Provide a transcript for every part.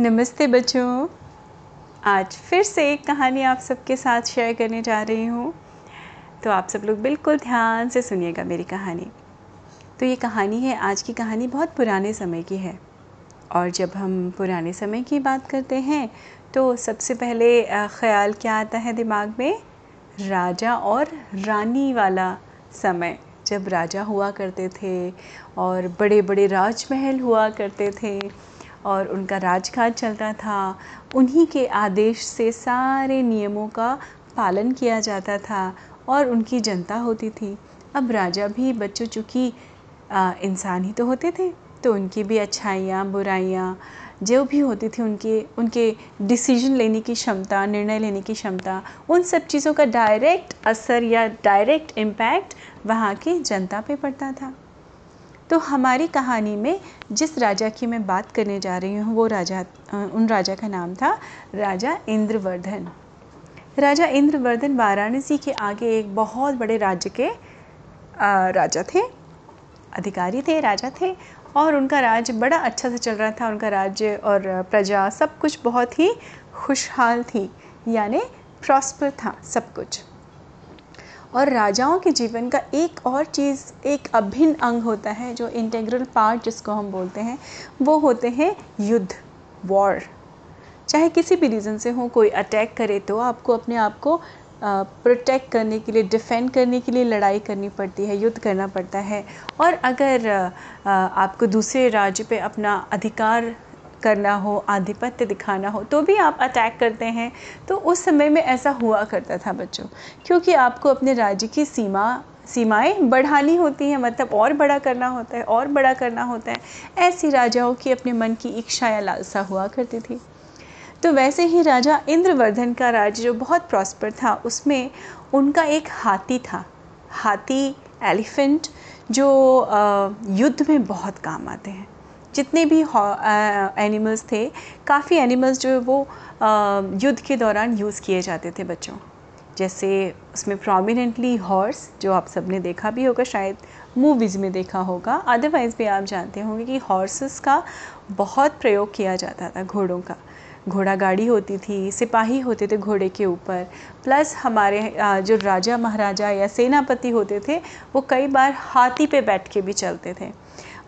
नमस्ते बच्चों। आज फिर से एक कहानी आप सबके साथ शेयर करने जा रही हूँ। तो आप सब लोग बिल्कुल ध्यान से सुनिएगा मेरी कहानी। तो ये कहानी है, आज की कहानी बहुत पुराने समय की है। और जब हम पुराने समय की बात करते हैं तो सबसे पहले ख़्याल क्या आता है दिमाग में? राजा और रानी वाला समय। जब राजा हुआ करते थे और बड़े बड़े राजमहल हुआ करते थे और उनका राजकाज चलता था। उन्हीं के आदेश से सारे नियमों का पालन किया जाता था और उनकी जनता होती थी। अब राजा भी बच्चों चूँकि इंसान ही तो होते थे तो उनकी भी अच्छाइयाँ, बुराइयाँ जो भी होती थी, उनके उनके डिसीज़न लेने की क्षमता, निर्णय लेने की क्षमता, उन सब चीज़ों का डायरेक्ट असर या डायरेक्ट इम्पैक्ट वहाँ की जनता पे पड़ता था। तो हमारी कहानी में जिस राजा की मैं बात करने जा रही हूँ, वो राजा उन राजा का नाम था राजा इंद्रवर्धन। राजा इंद्रवर्धन वाराणसी के आगे एक बहुत बड़े राज्य के राजा थे, अधिकारी थे, राजा थे, और उनका राज्य बड़ा अच्छा से चल रहा था। उनका राज्य और प्रजा सब कुछ बहुत ही खुशहाल थी, यानी प्रॉस्पर था सब कुछ। और राजाओं के जीवन का एक और चीज़, एक अभिन्न अंग होता है, जो इंटेग्रल पार्ट जिसको हम बोलते हैं, वो होते हैं युद्ध वॉर चाहे किसी भी रीज़न से हो, कोई अटैक करे तो आपको अपने आप को प्रोटेक्ट करने के लिए डिफेंड करने के लिए लड़ाई करनी पड़ती है, युद्ध करना पड़ता है. और अगर आपको दूसरे राज्य पे अपना अधिकार करना हो, आधिपत्य दिखाना हो तो भी आप अटैक करते हैं। तो उस समय में ऐसा हुआ करता था बच्चों, क्योंकि आपको अपने राज्य की सीमा, सीमाएँ बढ़ानी होती हैं मतलब और बड़ा करना होता है, और बड़ा करना होता है। ऐसी राजाओं की अपने मन की इच्छा या लालसा हुआ करती थी। तो वैसे ही राजा इंद्रवर्धन का राज्य जो बहुत प्रॉस्पर था, उसमें उनका एक हाथी था, हाथी एलिफेंट, जो युद्ध में बहुत काम आते हैं। जितने भी एनिमल्स थे, काफ़ी एनिमल्स जो वो युद्ध के दौरान यूज़ किए जाते थे बच्चों। जैसे उसमें प्रोमिनेंटली हॉर्स जो आप सबने देखा भी होगा, शायद मूवीज़ में देखा होगा। अदरवाइज़ भी आप जानते होंगे कि हॉर्सेस का बहुत प्रयोग किया जाता था घोड़ों का। घोड़ा गाड़ी होती थी, सिपाही होते थे घोड़े के ऊपर। प्लस हमारे जो राजा महाराजा या सेनापति होते थे, वो कई बार हाथी पे बैठ के भी चलते थे।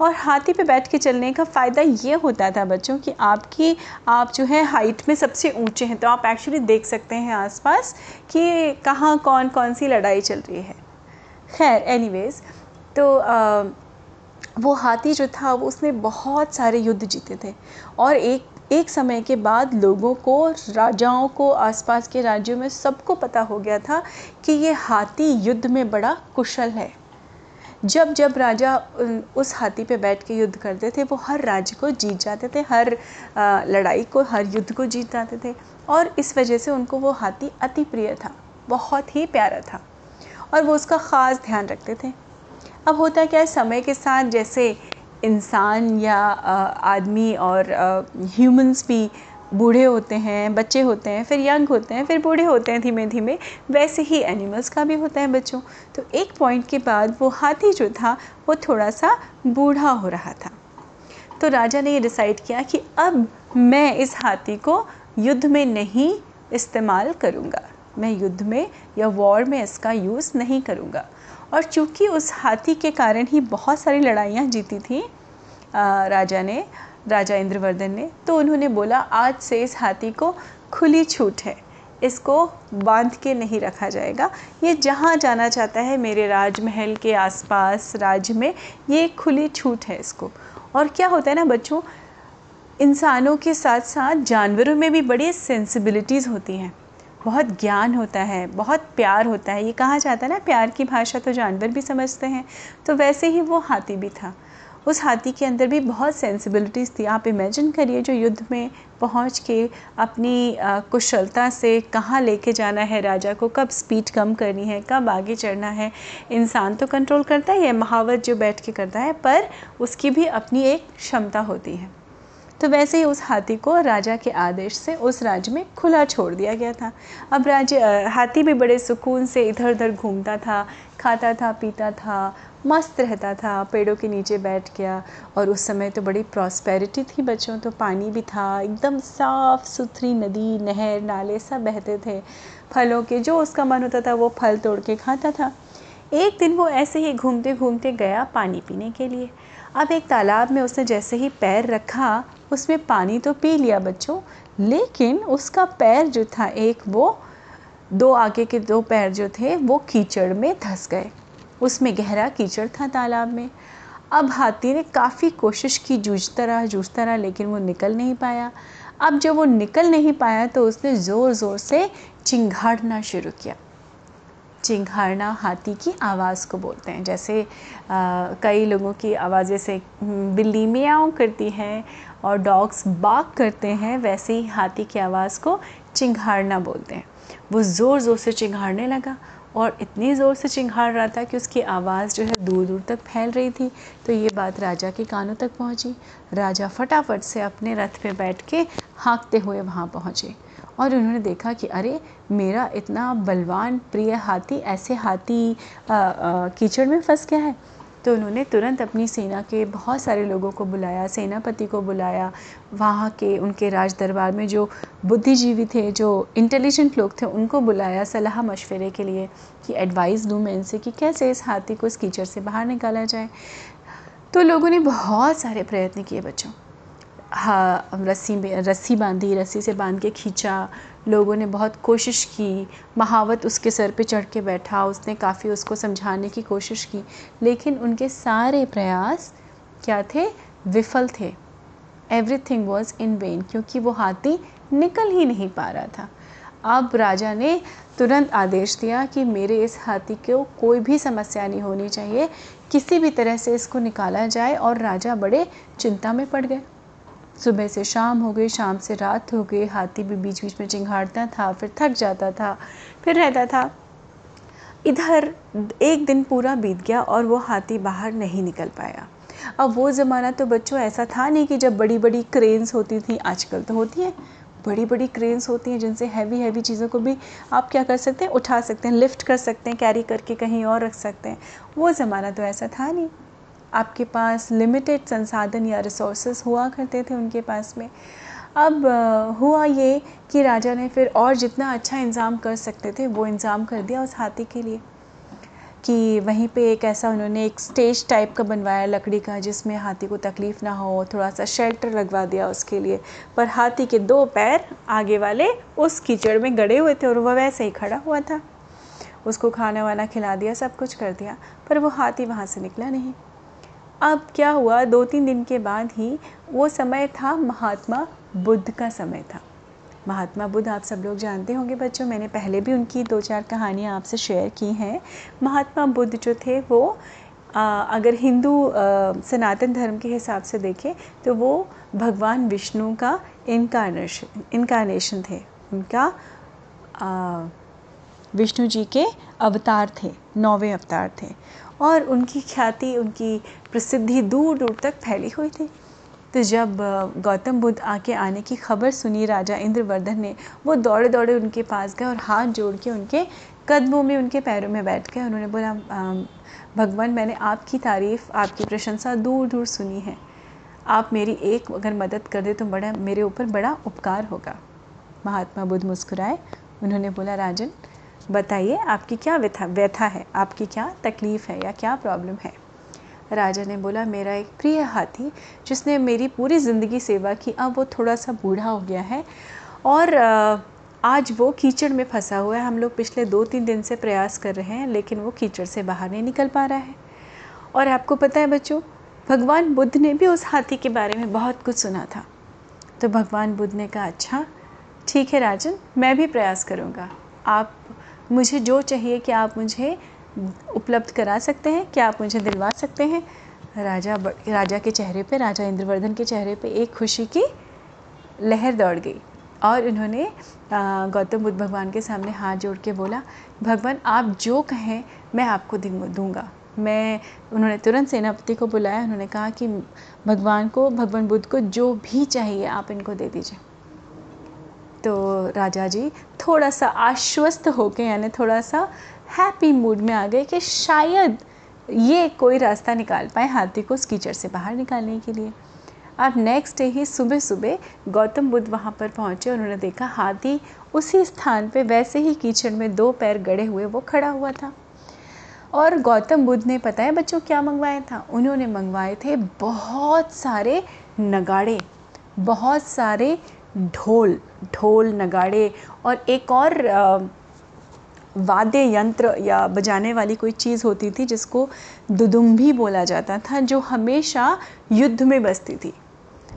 और हाथी पे बैठ के चलने का फ़ायदा ये होता था बच्चों कि आपकी आप जो है हाइट में सबसे ऊँचे हैं। तो आप एक्चुअली देख सकते हैं आसपास कि कहाँ कौन कौन सी लड़ाई चल रही है। खैर एनीवेज तो आ, वो हाथी जो था वो उसने बहुत सारे युद्ध जीते थे। और एक एक समय के बाद लोगों को राजाओं को आसपास के राज्यों में सबको पता हो गया था कि ये हाथी युद्ध में बड़ा कुशल है। जब जब राजा उस हाथी पे बैठ के युद्ध करते थे, वो हर राज्य को जीत जाते थे, हर लड़ाई को, हर युद्ध को जीत जाते थे। और इस वजह से उनको वो हाथी अति प्रिय था, बहुत ही प्यारा था, और वो उसका ख़ास ध्यान रखते थे। अब होता क्या है, समय के साथ जैसे इंसान या आदमी और ह्यूमंस भी बूढ़े होते हैं, बच्चे होते हैं, फिर यंग होते हैं, फिर बूढ़े होते हैं धीमे धीमे वैसे ही एनिमल्स का भी होता है बच्चों। तो एक पॉइंट के बाद वो हाथी जो था, वो थोड़ा सा बूढ़ा हो रहा था। तो राजा ने ये डिसाइड किया कि अब मैं इस हाथी को युद्ध में नहीं इस्तेमाल करूँगा। मैं युद्ध में या वॉर में इसका यूज़ नहीं करूँगा। और चूँकि उस हाथी के कारण ही बहुत सारी लड़ाइयाँ जीती थी राजा ने राजा इंद्रवर्धन ने तो उन्होंने बोला, आज से इस हाथी को खुली छूट है। इसको बाँध के नहीं रखा जाएगा। ये जहाँ जाना चाहता है, मेरे राजमहल के आसपास राज्य में, ये खुली छूट है इसको। और क्या होता है ना बच्चों, इंसानों के साथ साथ जानवरों में भी बड़ी सेंसिबिलिटीज़ होती हैं। बहुत ज्ञान होता है, बहुत प्यार होता है। ये कहा जाता है ना, प्यार की भाषा तो जानवर भी समझते हैं। तो वैसे ही वो हाथी भी था। उस हाथी के अंदर भी बहुत सेंसिबिलिटीज़ थी। आप इमेजिन करिए जो युद्ध में पहुँच के अपनी कुशलता से कहाँ लेके जाना है राजा को, कब स्पीड कम करनी है, कब आगे चढ़ना है, इंसान तो कंट्रोल करता ही है, महावत जो बैठ के करता है, पर उसकी भी अपनी एक क्षमता होती है। तो वैसे ही उस हाथी को राजा के आदेश से उस राज्य में खुला छोड़ दिया गया था। अब राज्य हाथी भी बड़े सुकून से इधर उधर घूमता था, खाता था, पीता था मस्त रहता था, पेड़ों के नीचे बैठ गया और उस समय तो बड़ी प्रॉस्पेरिटी थी बच्चों तो पानी भी था, एकदम साफ़ सुथरी नदी, नहर, नाले सब बहते थे। फलों के, जो उसका मन होता था वो फल तोड़ के खाता था। एक दिन वो ऐसे ही घूमते घूमते गया पानी पीने के लिए। अब एक तालाब में उसने जैसे ही पैर रखा, उसमें पानी तो पी लिया बच्चों, लेकिन उसका पैर जो था एक वो, दो आगे के दो पैर जो थे वो कीचड़ में धस गए। उसमें गहरा कीचड़ था तालाब में। अब हाथी ने काफ़ी कोशिश की जूझता रहा जूझता रहा लेकिन वो निकल नहीं पाया। अब जब वो निकल नहीं पाया तो उसने ज़ोर ज़ोर से चिंघाड़ना शुरू किया। चिंघाड़ना हाथी की आवाज़ को बोलते हैं। जैसे आ, कई लोगों की आवाज़ जैसे हम्म, बिल्ली मियाँ करती है और डॉग्स बाग करते हैं वैसे ही हाथी की आवाज़ को चिंघाड़ना बोलते हैं। वो ज़ोर ज़ोर से चिंघाड़ने लगा। और इतनी ज़ोर से चिंघाड़ रहा था कि उसकी आवाज़ जो है दूर दूर तक फैल रही थी। तो ये बात राजा के कानों तक पहुँची। राजा फटाफट से अपने रथ पे बैठ के हाँकते हुए वहाँ पहुँचे और उन्होंने देखा कि अरे, मेरा इतना बलवान, प्रिय हाथी ऐसे हाथी कीचड़ में फंस गया है। तो उन्होंने तुरंत अपनी सेना के बहुत सारे लोगों को बुलाया, सेनापति को बुलाया, वहाँ के उनके राज दरबार में जो बुद्धिजीवी थे, जो इंटेलिजेंट लोग थे, उनको बुलाया सलाह मशवरे के लिए कि एडवाइस दूँ मैं इनसे कि कैसे इस हाथी को इस कीचड़ से बाहर निकाला जाए। तो लोगों ने बहुत सारे प्रयत्न किए बच्चों। हाँ रस्सी में रस्सी बांधी, रस्सी से बाँध के खींचा। लोगों ने बहुत कोशिश की। महावत उसके सर पे चढ़ के बैठा। उसने काफ़ी उसको समझाने की कोशिश की। लेकिन उनके सारे प्रयास क्या थे? विफल थे। Everything was in vain क्योंकि वो हाथी निकल ही नहीं पा रहा था। अब राजा ने तुरंत आदेश दिया कि मेरे इस हाथी को कोई भी समस्या नहीं होनी चाहिए। किसी भी तरह से इसको निकाला जाए और राजा बड़े चिंता में पड़ गए। सुबह से शाम हो गई, शाम से रात हो गई। हाथी भी बीच बीच में चिंघाड़ता था, फिर थक जाता था, फिर रहता था। इधर एक दिन पूरा बीत गया और वो हाथी बाहर नहीं निकल पाया। अब वो ज़माना तो बच्चों ऐसा था नहीं कि जब बड़ी बड़ी क्रेन्स होती थी, आजकल तो होती हैं बड़ी बड़ी क्रेन्स होती हैं जिनसे हैवी हैवी चीज़ों को भी आप क्या कर सकते हैं, उठा सकते हैं लिफ्ट कर सकते हैं कैरी करके कहीं और रख सकते हैं। वो ज़माना तो ऐसा था नहीं। आपके पास लिमिटेड संसाधन या रिसोर्सेज हुआ करते थे उनके पास में। अब हुआ ये कि राजा ने फिर और जितना अच्छा इंतज़ाम कर सकते थे, वो इंतज़ाम कर दिया उस हाथी के लिए कि वहीं पे एक ऐसा उन्होंने एक स्टेज टाइप का बनवाया लकड़ी का, जिसमें हाथी को तकलीफ़ ना हो, थोड़ा सा शेल्टर लगवा दिया उसके लिए। पर हाथी के दो पैर आगे वाले उस कीचड़ में गड़े हुए थे और वह वैसे ही खड़ा हुआ था। उसको खाना वाना खिला दिया, सब कुछ कर दिया, पर वो हाथी वहाँ से निकला नहीं। अब क्या हुआ? दो तीन दिन के बाद ही वो समय था महात्मा बुद्ध का समय था। महात्मा बुद्ध आप सब लोग जानते होंगे बच्चों मैंने पहले भी उनकी दो चार कहानियाँ आपसे शेयर की हैं। महात्मा बुद्ध जो थे वो आ, अगर हिंदू सनातन धर्म के हिसाब से देखें तो वो भगवान विष्णु का इनकारनेशन इनकारनेशन थे। उनका विष्णु जी के अवतार थे नौवे अवतार थे। और उनकी ख्याति, उनकी प्रसिद्धि दूर दूर तक फैली हुई थी। तो जब गौतम बुद्ध आके आने की खबर सुनी, राजा इंद्रवर्धन ने, वो दौड़े दौड़े उनके पास गए और हाथ जोड़ के उनके कदमों में, उनके पैरों में बैठ गए। उन्होंने बोला भगवान, मैंने आपकी तारीफ़, आपकी प्रशंसा दूर दूर सुनी है। आप मेरी एक अगर मदद कर दे तो बड़ा, मेरे ऊपर बड़ा उपकार होगा। महात्मा बुद्ध मुस्कुराए। उन्होंने बोला, राजन बताइए, आपकी क्या व्यथा व्यथा है? आपकी क्या तकलीफ़ है या क्या प्रॉब्लम है? राजा ने बोला, मेरा एक प्रिय हाथी, जिसने मेरी पूरी ज़िंदगी सेवा की, अब वो थोड़ा सा बूढ़ा हो गया है और आज वो कीचड़ में फंसा हुआ है। हम लोग पिछले दो तीन दिन से प्रयास कर रहे हैं, लेकिन वो कीचड़ से बाहर नहीं निकल पा रहा है। और आपको पता है बच्चों, भगवान बुद्ध ने भी उस हाथी के बारे में बहुत कुछ सुना था। तो भगवान बुद्ध ने कहा अच्छा ठीक है राजन, मैं भी प्रयास करूँगा। आप मुझे जो चाहिए कि आप मुझे उपलब्ध करा सकते हैं? क्या आप मुझे दिलवा सकते हैं? राजा राजा के चेहरे पे, राजा इंद्रवर्धन के चेहरे पे एक खुशी की लहर दौड़ गई और उन्होंने गौतम बुद्ध भगवान के सामने हाथ जोड़ के बोला, भगवान, आप जो कहें, मैं आपको दूँगा। मैं, उन्होंने तुरंत सेनापति को बुलाया, उन्होंने कहा कि, भगवान को, भगवान बुद्ध को जो भी चाहिए, आप इनको दे दीजिए। तो राजा जी थोड़ा सा आश्वस्त होके, यानी थोड़ा सा हैप्पी मूड में आ गए कि शायद ये कोई रास्ता निकाल पाए हाथी को उस कीचड़ से बाहर निकालने के लिए। अब नेक्स्ट डे ही सुबह सुबह गौतम बुद्ध वहाँ पर पहुँचे, उन्होंने देखा हाथी उसी स्थान पे वैसे ही कीचड़ में दो पैर गड़े हुए, वो खड़ा हुआ था। और गौतम बुद्ध ने पता है बच्चों क्या मंगवाया था? उन्होंने मंगवाए थे बहुत सारे नगाड़े, बहुत सारे ढोल ढोल, नगाड़े और एक और वाद्य यंत्र या बजाने वाली कोई चीज़ होती थी जिसको दुदुम्भी बोला जाता था, जो हमेशा युद्ध में बसती थी।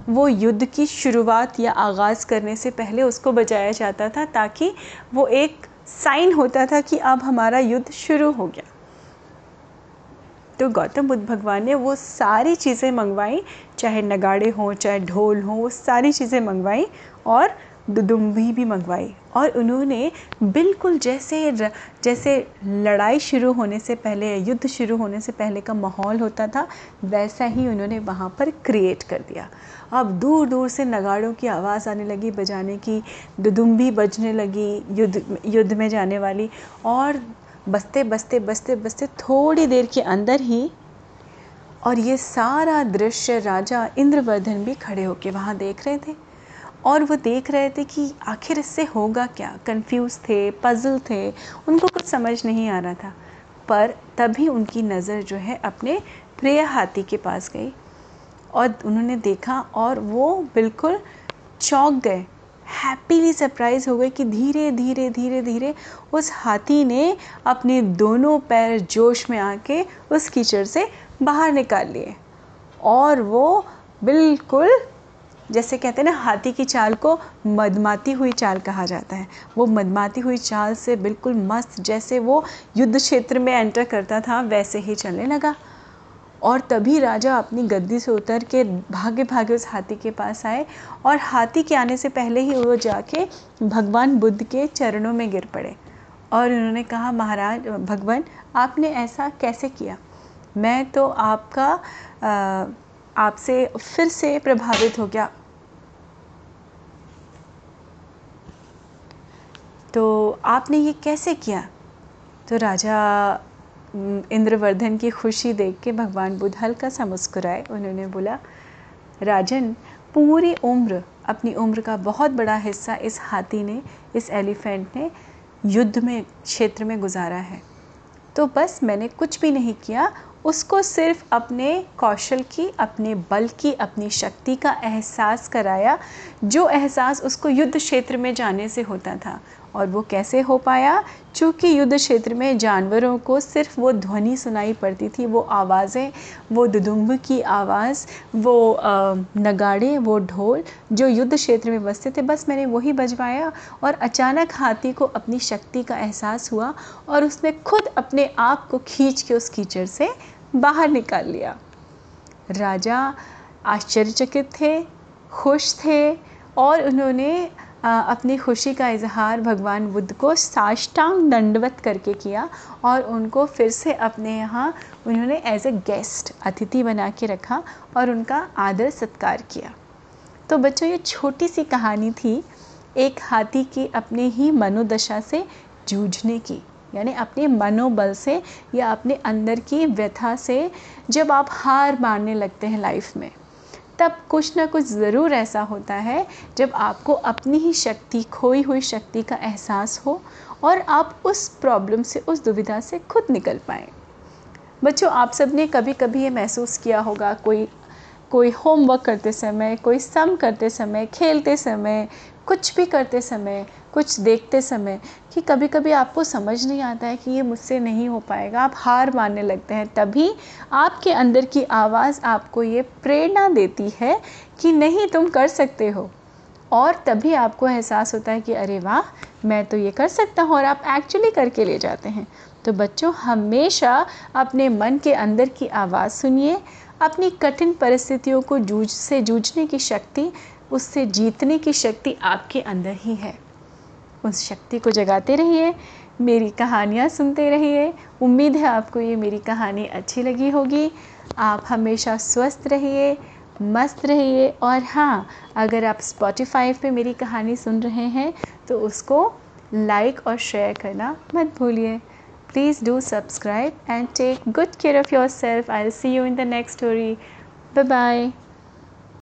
वो युद्ध की शुरुआत या आगाज़ करने से पहले उसको बजाया जाता था ताकि वो एक साइन होता था कि अब हमारा युद्ध शुरू हो गया। तो गौतम बुद्ध भगवान ने वो सारी चीज़ें मंगवाई, चाहे नगाड़े हों, चाहे ढोल हों, वो सारी चीज़ें मंगवाई और दुदुम्बी भी मंगवाई। और उन्होंने बिल्कुल जैसे जैसे लड़ाई शुरू होने से पहले, युद्ध शुरू होने से पहले का माहौल होता था, वैसा ही उन्होंने वहाँ पर क्रिएट कर दिया। अब दूर दूर से नगाड़ों की आवाज़ आने लगी, बजाने की, दुदुम्बी बजने लगी, युद्ध युद्ध में जाने वाली और बसते बसते बसते बसते थोड़ी देर के अंदर ही और ये सारा दृश्य राजा इंद्रवर्धन भी खड़े होके वहाँ देख रहे थे और वो देख रहे थे कि आखिर इससे होगा क्या? कंफ्यूज थे पज़ल थे, उनको कुछ समझ नहीं आ रहा था। पर तभी उनकी नज़र जो है अपने प्रिय हाथी के पास गई और उन्होंने देखा और वो बिल्कुल चौंक गए। हैप्पीली सरप्राइज़ हो गए कि धीरे धीरे धीरे धीरे उस हाथी ने अपने दोनों पैर जोश में आके उस कीचड़ से बाहर निकाल लिए। और वो बिल्कुल, जैसे कहते हैं ना, हाथी की चाल को मदमाती हुई चाल कहा जाता है। वो मदमाती हुई चाल से बिल्कुल मस्त, जैसे वो युद्ध क्षेत्र में एंटर करता था, वैसे ही चलने लगा। और तभी राजा अपनी गद्दी से उतर के भागे भागे उस हाथी के पास आए और हाथी के आने से पहले ही वो जाके भगवान बुद्ध के चरणों में गिर पड़े। और उन्होंने कहा, महाराज, भगवान, आपने ऐसा कैसे किया? मैं तो आपका आपसे फिर से प्रभावित हो गया। तो आपने ये कैसे किया? तो राजा इंद्रवर्धन की खुशी देख के भगवान बुद्ध हल्का सा मुस्कुराए। उन्होंने बोला, राजन, पूरी उम्र, अपनी उम्र का बहुत बड़ा हिस्सा इस हाथी ने, इस एलिफेंट ने युद्ध में, क्षेत्र में गुजारा है। तो बस मैंने कुछ भी नहीं किया, उसको सिर्फ़ अपने कौशल की, अपने बल की, अपनी शक्ति का एहसास कराया, जो एहसास उसको युद्ध क्षेत्र में जाने से होता था। और वो कैसे हो पाया? चूँकि युद्ध क्षेत्र में जानवरों को सिर्फ़ वो ध्वनि सुनाई पड़ती थी, वो आवाज़ें, वो दुदुम्ब की आवाज़, वो नगाड़े, वो ढोल जो युद्ध क्षेत्र में बसते थे, बस मैंने वही बजवाया और अचानक हाथी को अपनी शक्ति का एहसास हुआ और उसने खुद अपने आप को खींच के उस कीचड़ से बाहर निकाल लिया। राजा आश्चर्यचकित थे, खुश थे और उन्होंने अपनी खुशी का इजहार भगवान बुद्ध को साष्टांग दंडवत करके किया और उनको फिर से अपने यहाँ उन्होंने एज ए गेस्ट अतिथि बना के रखा और उनका आदर सत्कार किया। तो बच्चों, ये छोटी सी कहानी थी एक हाथी की अपने ही मनोदशा से जूझने की, यानी अपने मनोबल से या अपने अंदर की व्यथा से जब आप हार मानने लगते हैं लाइफ में। तब कुछ ना कुछ ज़रूर ऐसा होता है जब आपको अपनी ही शक्ति, खोई हुई शक्ति का एहसास हो और आप उस प्रॉब्लम से, उस दुविधा से खुद निकल पाए। बच्चों, आप सबने कभी कभी ये महसूस किया होगा, कोई कोई होमवर्क करते समय, कोई सम करते समय, खेलते समय कुछ भी करते समय, कुछ देखते समय कि कभी कभी आपको समझ नहीं आता है कि ये मुझसे नहीं हो पाएगा। आप हार मानने लगते हैं। तभी आपके अंदर की आवाज़ आपको ये प्रेरणा देती है कि नहीं, तुम कर सकते हो। और तभी आपको एहसास होता है कि अरे वाह, मैं तो ये कर सकता हूँ और आप एक्चुअली करके ले जाते हैं। तो बच्चों, हमेशा अपने मन के अंदर की आवाज़ सुनिए। अपनी कठिन परिस्थितियों को जूझ, से जूझने की शक्ति उससे जीतने की शक्ति आपके अंदर ही है। उस शक्ति को जगाते रहिए, मेरी कहानियाँ सुनते रहिए। उम्मीद है आपको ये मेरी कहानी अच्छी लगी होगी। आप हमेशा स्वस्थ रहिए, मस्त रहिए और हाँ अगर आप स्पॉटिफाई पे मेरी कहानी सुन रहे हैं तो उसको लाइक और शेयर करना मत भूलिए। Please do subscribe and take good care of yourself. I'll see you in the next story. Bye bye